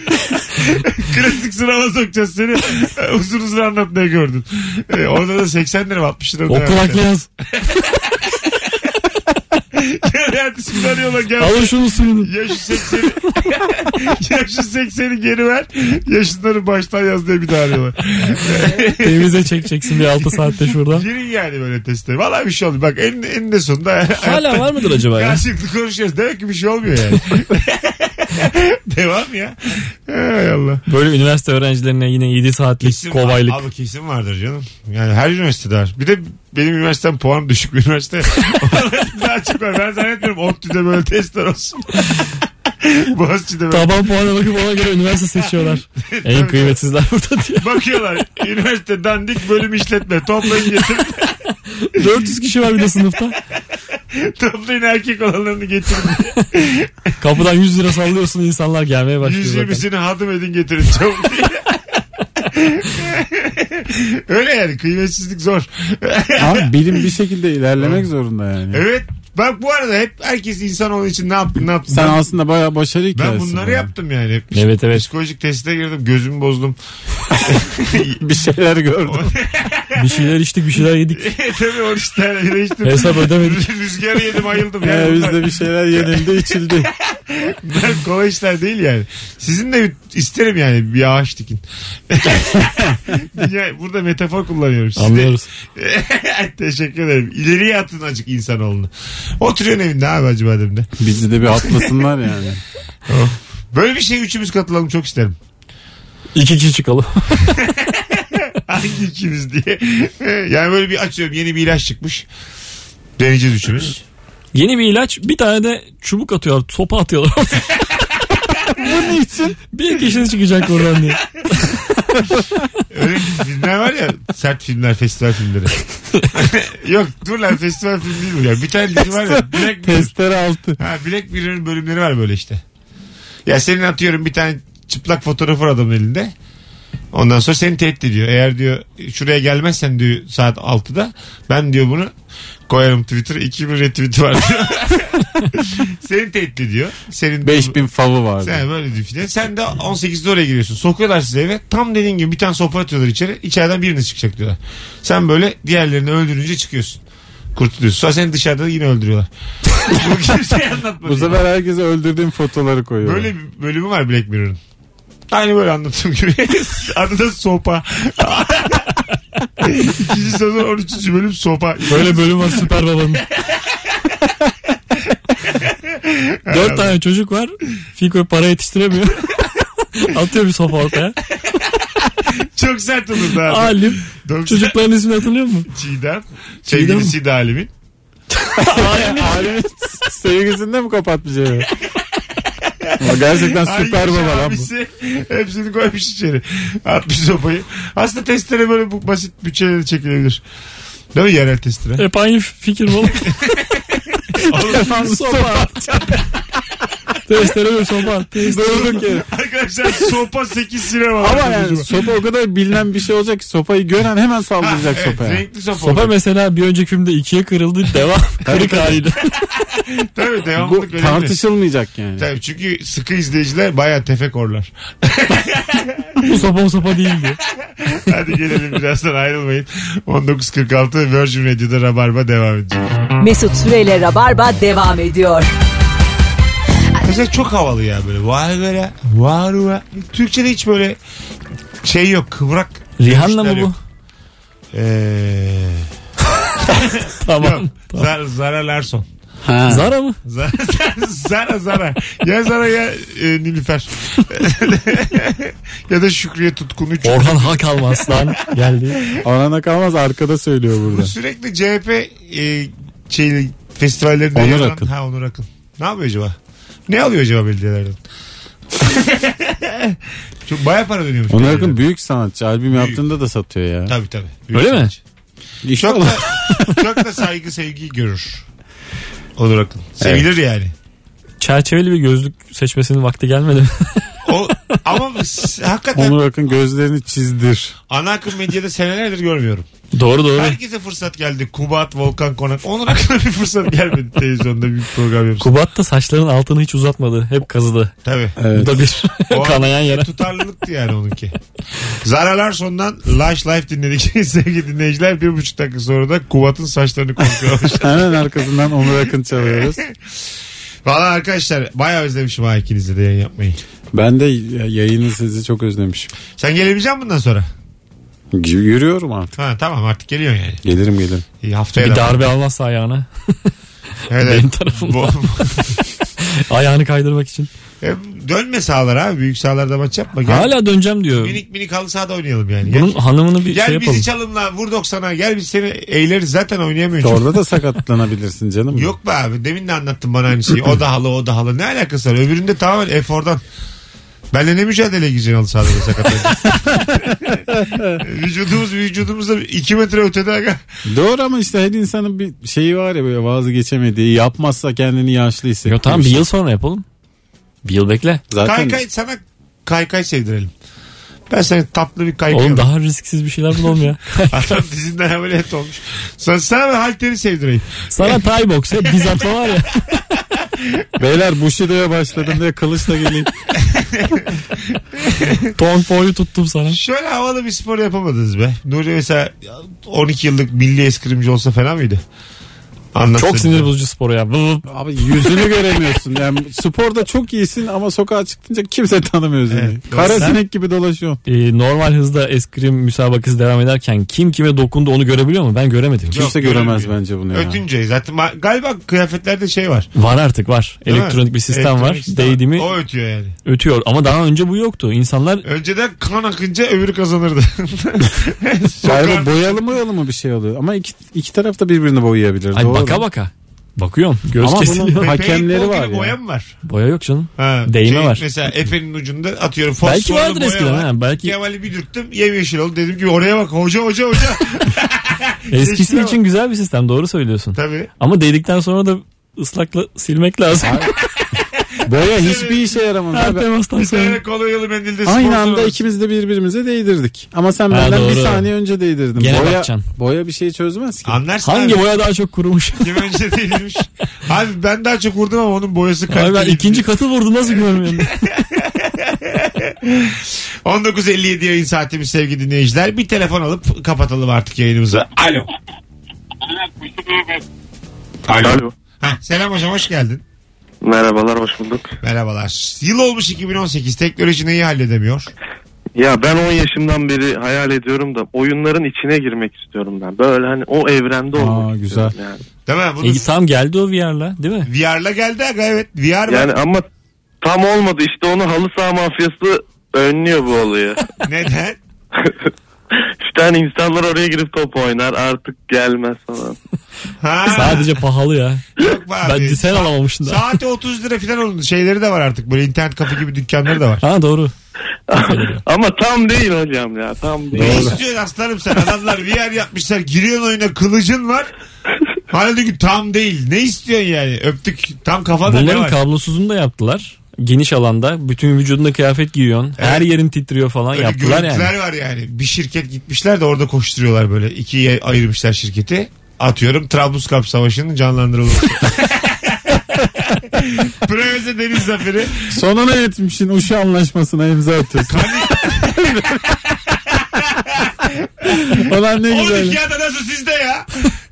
S3: [LAUGHS]
S2: klasik sınava sokacağız seni. uzun uzun anlat ne gördün. Ee, orada da 80 lira 60 lira.
S4: O kulakla yaz.
S2: Gel ertesi gün arıyorlar gel.
S4: Alın şunu suyunu.
S2: Ya şu 80'i ya şu 80'i geri ver. Ya şunları baştan yaz diye bir daha arıyorlar. [LAUGHS]
S4: Temize çekeceksin bir 6 saatte şuradan.
S2: Girin yani böyle teste. Valla bir şey olmuyor. Bak en, eninde sonunda.
S4: Hala var mıdır acaba ya?
S2: Karşılıklı konuşuyoruz. Demek ki bir şey olmuyor yani. [LAUGHS] [LAUGHS] Devam ya. Hay Allah.
S4: Böyle üniversite öğrencilerine yine 7 saatlik
S2: Kesin
S4: kovaylık.
S2: Abi kesin vardır canım. Yani her üniversitede var. Bir de benim üniversitem puan düşük bir üniversite. [LAUGHS] [LAUGHS] Daha çok var. Ben zannetmiyorum ODTÜ'de böyle testler olsun. Boğaziçi'de böyle.
S4: Taban puana bakıp ona göre üniversite seçiyorlar. en kıymetsizler burada diye.
S2: Bakıyorlar. Üniversite dandik bölüm işletme. Toplayın getirin.
S4: 400 kişi var bir de sınıfta. [LAUGHS]
S2: Toplayın erkek olanlarını getirin. [LAUGHS]
S4: Kapıdan 100 lira sallıyorsun insanlar gelmeye başlıyor zaten.
S2: 120'sini hadım edin getirin çabuk diye. [LAUGHS] Öyle yani kıymetsizlik zor.
S3: Abi bilim bir şekilde ilerlemek zorunda yani.
S2: evet. Bak bu arada hep herkes insanoğlu için ne yaptın ne yaptın.
S3: Sen
S2: ben,
S3: aslında bayağı başarı
S2: ben
S3: hikayesi.
S2: bunları
S3: bu.
S2: yaptım yani.
S4: Evet evet.
S2: Psikolojik teste girdim gözümü bozdum. [LAUGHS]
S3: Bir şeyler gördüm. [LAUGHS]
S4: Bir şeyler içtik bir şeyler yedik. [LAUGHS]
S2: Tabii 13 tane bile içtim.
S4: Hesap ödemedik.
S2: Rüzgarı yedim ayıldım. Yani
S3: Ee, bizde bir şeyler yenildi içildi.
S2: bunlar kolay işler değil yani. Sizin de isterim yani bir ağaç dikin. Ya, burada metafor kullanıyorum. Siz de-
S4: Anlıyoruz. [LAUGHS]
S2: Teşekkür ederim. İleriye atın acık insanoğlunu. Oturuyorsun evinde abi acı bademde.
S3: Bizi de bir atlasınlar yani. [LAUGHS]
S2: Böyle bir şey üçümüz katılalım çok isterim.
S4: İki kişi çıkalım. [LAUGHS]
S2: Hangi ikimiz diye. yani böyle bir açıyorum yeni bir ilaç çıkmış. Deneyeceğiz üçümüz.
S4: Yeni bir ilaç bir tane de çubuk atıyorlar. Sopa atıyorlar.
S3: Bunun için
S4: bir kişi çıkacak buradan diye.
S2: Öyle filmler var ya sert filmler festival filmleri. [LAUGHS] Yok dur lan festival film değil bu ya. Bir tane dizi var ya. Black
S3: testere altı.
S2: Ha, Black Mirror'ın bölümleri var böyle işte. Ya senin atıyorum bir tane çıplak fotoğrafı var adamın elinde. Ondan sonra seni tehdit ediyor. Eğer diyor şuraya gelmezsen diyor saat 6'da ben diyor bunu koyarım Twitter'a 2000 retweet'i var diyor. [LAUGHS] seni tehdit ediyor. Senin
S3: 5000 favı vardı.
S2: sen böyle düşünün. Sen de 18'de oraya giriyorsun. Sokuyorlar size eve. Tam dediğin gibi bir tane sopa atıyorlar içeri. İçeriden biriniz çıkacak diyorlar. Sen böyle diğerlerini öldürünce çıkıyorsun. Kurtuluyorsun. Sonra seni dışarıda yine öldürüyorlar. [LAUGHS] Bu kimseye anlatmadı.
S3: Bu sefer herkese öldürdüğüm fotoları koyuyor.
S2: Böyle bir bölümü var Black Mirror'ın. Aynı böyle anlattığım gibi. [LAUGHS] Adı da sopa. İkinci sezon 13. bölüm sopa.
S4: Böyle bölüm var süper babanın. [LAUGHS] Dört tane çocuk var. Fiko para yetiştiremiyor. [LAUGHS] Atıyor bir sopa ortaya.
S2: Çok sert olurdu abi.
S4: Alim.
S2: Doktor
S4: Çocukların ismini hatırlıyor musun?
S2: Çiğdem. Sevgilisi [LAUGHS] de Alim'in.
S3: Alimin sevgisinde mi kapatmış evi? Ama gerçekten süper
S2: Ay,
S3: baba lan bu.
S2: abisi Hepsini koymuş içeri. Atmış sopayı. Aslında testere böyle bu basit bütçeleri çekilebilir. Değil mi yerel testere?
S4: Hep aynı fikir mi [LAUGHS] oğlum? Sopa. [LAUGHS] Testere bir sopa.
S3: Durduk yere.
S2: Arkadaşlar sopa 8 sinema var.
S3: Ama yani sopa o kadar bilinen bir şey olacak ki sopayı gören hemen saldıracak
S2: evet,
S3: sopaya.
S2: Renkli sopa.
S4: Sopa
S2: olur.
S4: mesela bir önceki filmde ikiye kırıldı. Devam. [LAUGHS] Kırık haliyle. [LAUGHS]
S2: Tabii
S3: Bu
S2: devamlılık önemli.
S3: tartışılmayacak yani.
S2: Tabii çünkü sıkı izleyiciler bayağı tefekorlar.
S4: Bu sopa o sopa değildi.
S2: Hadi gelelim birazdan ayrılmayın. 19.46 Virgin Radio'da Rabarba devam edecek.
S1: Mesut Süreyle Rabarba devam ediyor.
S2: Mesela çok havalı ya böyle. Vay böyle. Var var. Türkçe'de hiç böyle şey yok. Kıvrak.
S4: Rihanna mı bu?
S2: yok. Ee, [LAUGHS]
S4: Tamam.
S2: yok. Zara, Zara Larson.
S3: Ha.
S4: Zara mı? [LAUGHS]
S2: Zara, Zara, Zara. Ya Zara ya e, Nilüfer. [LAUGHS] ya da Şükriye Tutkun. Üç.
S4: Orhan Hakalmaslan geldi.
S3: Orana kalmaz arkada söylüyor
S2: Bu
S3: burada.
S2: sürekli CHP e, şeyli festivallerinde
S3: Onur
S2: yer alan-
S3: Akın.
S2: Ha Onur Akın. Ne yapıyor acaba? Ne alıyor acaba belediyelerden? [LAUGHS] Çok baya para dönüyormuş. Belediyelerden.
S3: yakın büyük sanatçı. Albüm yaptığında da satıyor ya.
S2: Tabii tabii.
S4: Öyle mi?
S2: sanatçı. Çok
S3: İnşallah.
S2: da, çok da saygı sevgi görür. Onur Akın. Sevilir yani.
S4: Çerçeveli bir gözlük seçmesinin vakti gelmedi mi?
S2: O, ama [LAUGHS] s- hakikaten
S3: Onur Akın gözlerini çizdir.
S2: ana akım medyada senelerdir görmüyorum.
S4: Doğru doğru.
S2: Herkese fırsat geldi. Kubat, Volkan Konak. Onur Akın'a bir fırsat gelmedi [LAUGHS] televizyonda bir program yapsın.
S4: Kubat da saçların altını hiç uzatmadı. Hep kazıdı.
S2: Tabii.
S3: Evet.
S4: Bu da bir
S2: O
S4: kanayan yara.
S2: Tutarlılıktı yani onunki. Zara Larson'dan Lush Life dinledik [LAUGHS] sevgili dinleyiciler. Bir buçuk dakika sonra da Kubat'ın saçlarını konuşuyor. [LAUGHS]
S3: Hemen arkasından Onur Akın çalıyoruz.
S2: Valla arkadaşlar bayağı özlemişim ha ikinizle de yayın yapmayı.
S3: Ben de yayını sizi çok özlemişim.
S2: Sen gelebilecek misin bundan sonra?
S3: Yürüyorum artık.
S2: Ha tamam artık geliyorsun yani.
S3: Gelirim gelirim.
S2: İyi haftaya
S4: Bir
S2: da.
S4: darbe almazsa ayağına. [LAUGHS]
S2: Evet,
S4: benim tarafımdan.
S2: Bu- [LAUGHS]
S4: Ayağını kaydırmak için.
S2: E, dönme sahalara abi. Büyük sahalarda maç yapma. Gel.
S4: Hala döneceğim diyor.
S2: Minik minik halı sahada oynayalım yani.
S4: Bunun
S2: Gel,
S4: hanımını bir
S2: gel
S4: şey yapalım.
S2: bizi çalımla vur 90'a gel biz seni eğleriz zaten oynayamıyorsun.
S3: Orada da [LAUGHS] sakatlanabilirsin canım.
S2: Yok be abi demin de anlattın bana aynı şeyi. O da halı o da halı. Ne alakası var? Öbüründe tamamen efordan. Benle ne mücadele gireceksin halı sahada [LAUGHS] da sakatlanınca? Vücudumuz vücudumuzda 2 metre ötede aga.
S3: Doğru ama işte her insanın bir şeyi var ya böyle vazgeçemediği. Yapmazsa kendini yaşlı hissediyor.
S4: Yo, tamam bir yıl sonra yapalım. Bir yıl bekle.
S3: Zaten
S2: Kaykay sana kaykay sevdirelim. Ben sana tatlı bir kaykay
S4: Oğlum daha risksiz bir şeyler bulalım ya. [LAUGHS]
S2: Adam dizinden ameliyat olmuş. Sana, sana ben halteri sevdireyim.
S4: Sana Thai box ya biz atma var ya. [LAUGHS]
S3: beyler Bushido'ya başladım diye kılıçla geleyim. [LAUGHS]
S4: Tong boyu tuttum sana.
S2: Şöyle havalı bir spor yapamadınız be. Nuri mesela 12 yıllık milli eskrimci olsa fena mıydı? Anlatsana.
S4: Çok sinir bozucu spor ya.
S3: Abi yüzünü göremiyorsun. Yani sporda çok iyisin ama sokağa çıktınca kimse tanımıyor seni.
S2: Evet,
S3: Kara
S4: Sen-
S3: sinek gibi dolaşıyorsun.
S4: Ee, normal hızda eskrim müsabakası devam ederken kim kime dokundu onu görebiliyor mu? Ben göremedim.
S3: Kimse
S2: Yok,
S3: göremez
S2: göremiyor.
S3: bence bunu ya.
S2: Ötünce zaten galiba kıyafetlerde şey var.
S4: Var artık var.
S2: Değil mi?
S4: Elektronik bir sistem
S2: Elektronik
S4: var.
S2: sistem
S4: Değdi mi
S2: O ötüyor yani.
S4: ötüyor. Ama daha önce bu yoktu. İnsanlar
S2: Önceden kan akınca öbürü kazanırdı.
S3: Galiba [LAUGHS] boyalı boyalı mı bir şey oluyor. Ama iki, iki taraf da birbirini boyayabilir.
S4: ay
S3: Doğru.
S4: Baka baka. Bakıyorum. Göz
S3: Ama bunun-
S4: kesiliyor.
S2: Pe-
S3: hakemleri var ya.
S2: Boya mı var?
S4: Boya yok canım.
S2: Ha,
S4: Değme
S2: şey,
S4: var.
S2: Mesela Efe'nin ucunda atıyorum fosforlu
S4: Belki vardır
S2: boya
S4: eskiden
S2: var.
S4: ha. Belki
S2: Kemal'i bir dürttüm yemyeşil oldu. Dedim ki oraya bak hoca hoca hoca. [LAUGHS]
S4: eskisi için güzel bir sistem. Doğru söylüyorsun.
S2: Tabii.
S4: Ama değdikten sonra da ıslakla silmek lazım.
S3: Boya hiçbir işe yaramaz
S4: Her
S3: abi.
S4: temastan
S2: Bir
S4: sonra.
S2: tane koloyalı mendilde
S3: Aynı
S2: sponsor
S3: anda
S2: olsun.
S3: ikimiz de birbirimize değdirdik. Ama sen
S4: Ha,
S3: benden bir
S4: doğru.
S3: saniye önce değdirdin.
S4: Gene
S3: boya,
S4: bakacaksın.
S3: boya bir şey çözmez ki.
S2: Anlarsın
S4: Hangi
S2: abi.
S4: boya daha çok kurumuş? [LAUGHS]
S2: Kim önce değilmiş. Abi ben daha çok vurdum ama onun boyası
S4: Abi ben
S2: kaliteli.
S4: ikinci katı vurdum nasıl görmüyorum? [LAUGHS]
S2: 19.57 yayın saatimiz sevgili dinleyiciler. Bir telefon alıp kapatalım artık yayınımızı. Alo.
S5: Alo.
S2: Heh, selam hocam hoş geldin.
S5: Merhabalar hoş bulduk.
S2: Merhabalar. Yıl olmuş 2018. Teknoloji neyi halledemiyor?
S5: Ya ben 10 yaşımdan beri hayal ediyorum da oyunların içine girmek istiyorum ben. Böyle hani o evrende olmak
S3: Aa,
S5: istiyorum
S3: güzel.
S5: yani.
S2: Değil mi? Bunu
S4: İyi tamam geldi o VR'la değil mi?
S2: VR'la geldi aga evet. VR var.
S5: Yani ama tam olmadı işte onu halı saha mafyası önlüyor bu olayı. [LAUGHS]
S2: Neden? [LAUGHS] [LAUGHS]
S5: işte hani insanlar oraya girip top oynar artık gelmez falan. [LAUGHS]
S2: Ha.
S4: Sadece pahalı ya.
S2: Yok be abi.
S4: Ben sen
S2: Sa-
S4: alamamışsın da.
S2: Saati 30 lira falan oldu. Şeyleri de var artık. Böyle internet kafe gibi dükkanları da var.
S4: Ha doğru. [LAUGHS]
S5: ama tam değil hocam ya tam değil.
S2: Ne istiyorsun aslanım sen? Adamlar VR yapmışlar. Giriyorsun oyuna kılıcın var. Halbuki tam değil. Ne istiyorsun yani? Öptük. Tam kafada ne
S4: Bunların
S2: var?
S4: kablosuzunu da yaptılar. Geniş alanda bütün vücudunda kıyafet giyiyorsun. Her yerin titriyor falan
S2: Öyle
S4: yaptılar yani.
S2: var yani. Bir şirket gitmişler de orada koşturuyorlar böyle. İkiye ayırmışlar şirketi. Atıyorum Trablusgarp Savaşı'nın canlandırılması. [LAUGHS] Preveze Deniz Zaferi.
S3: Sonuna yetmişsin Uşu anlaşmasına imza atıyorsun. [LAUGHS] [LAUGHS] [LAUGHS] Ulan ne
S2: Oğlum
S3: güzel.
S2: iki ada nasıl sizde ya?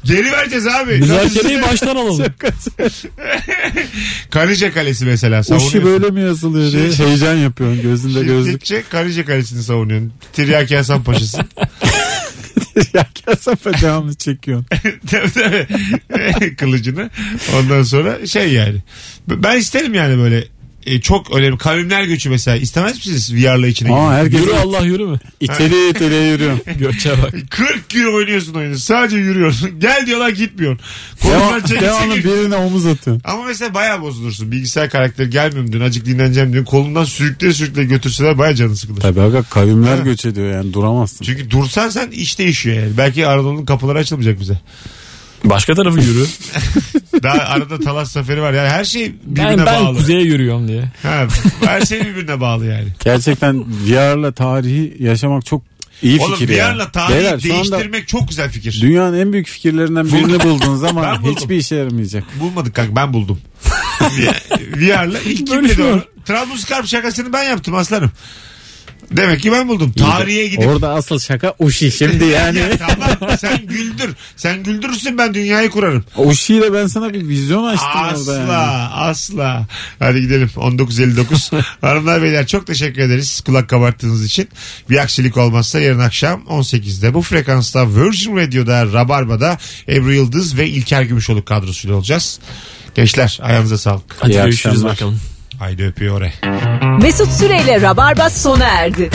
S2: Geri vereceğiz abi. Nasıl
S4: Müzakereyi baştan alalım. [LAUGHS]
S2: Kanice [LAUGHS] Kalesi mesela savunuyorsun.
S3: böyle mi yazılıyor diye
S2: Şey-
S3: heyecan yapıyorsun gözünde gözlük.
S2: Şirketçe Kanice Kalesi'ni savunuyorsun. Tiryaki Hasan Paşa'sın.
S3: ya kasafa devamlı çekiyorsun.
S2: tabii tabii. Kılıcını. Ondan sonra şey yani. Ben isterim yani böyle e, çok önemli. Kavimler göçü mesela. istemez misiniz VR'la içine
S3: Aa
S2: girmek?
S3: herkes
S4: Yürü Allah yürü mü?
S3: iteliye iteliye yürüyor. [LAUGHS]
S4: Göçe bak.
S2: 40 gün oynuyorsun oyunu. Sadece yürüyorsun. [LAUGHS] Gel diyorlar gitmiyorsun. Kolundan
S3: Devam,
S2: çekilse
S3: devamlı
S2: gir.
S3: birine omuz atıyorsun.
S2: Ama mesela bayağı bozulursun. Bilgisayar karakteri gelmiyorum diyorsun. Acık dinleneceğim diyorsun. Kolundan sürükle sürükle götürseler bayağı canı sıkılır.
S3: Tabii aga kavimler
S2: Ha.
S3: göç ediyor yani duramazsın.
S2: Çünkü dursan sen iş değişiyor yani. Belki Anadolu'nun kapıları açılmayacak bize.
S4: Başka tarafı yürü. [LAUGHS]
S2: Daha arada Talas Zaferi var. Yani her şey birbirine
S4: Ben, ben
S2: bağlı.
S4: kuzeye yürüyorum diye.
S2: Ha, her şey birbirine bağlı yani.
S3: Gerçekten VR'la tarihi yaşamak çok iyi
S2: Oğlum
S3: fikir ya.
S2: yerle tarihi
S3: Beyler, şu anda
S2: değiştirmek çok güzel fikir.
S3: dünyanın en büyük fikirlerinden birini buldunuz [LAUGHS]
S2: Ben
S3: ama
S2: buldum.
S3: hiçbir işe yaramayacak.
S2: Bulmadık kanka ben buldum. [LAUGHS] VR'la ilk kim dedi
S4: Bölüşmüyor.
S2: onu? Şakasını ben yaptım aslanım. Demek ki ben buldum. Tarihe gidip
S3: Orada asıl şaka Uşi şimdi [LAUGHS] yani.
S2: Ya tamam sen güldür. Sen güldürürsün ben dünyayı kurarım.
S3: Uşi ile ben sana bir vizyon açtım
S2: Asla
S3: orada yani.
S2: asla. Hadi gidelim 19.59. [LAUGHS] Hanımlar beyler çok teşekkür ederiz kulak kabarttığınız için. Bir aksilik olmazsa yarın akşam 18'de bu frekansta Virgin Radio'da Rabarba'da Ebru Yıldız ve İlker Gümüşoluk kadrosuyla olacağız. Gençler ayağınıza sağlık.
S4: Hadi
S3: İyi
S4: görüşürüz
S3: akşamlar.
S4: bakalım.
S2: Haydi öpüyor.
S1: Mesut Süreyle Rabarba sona erdi.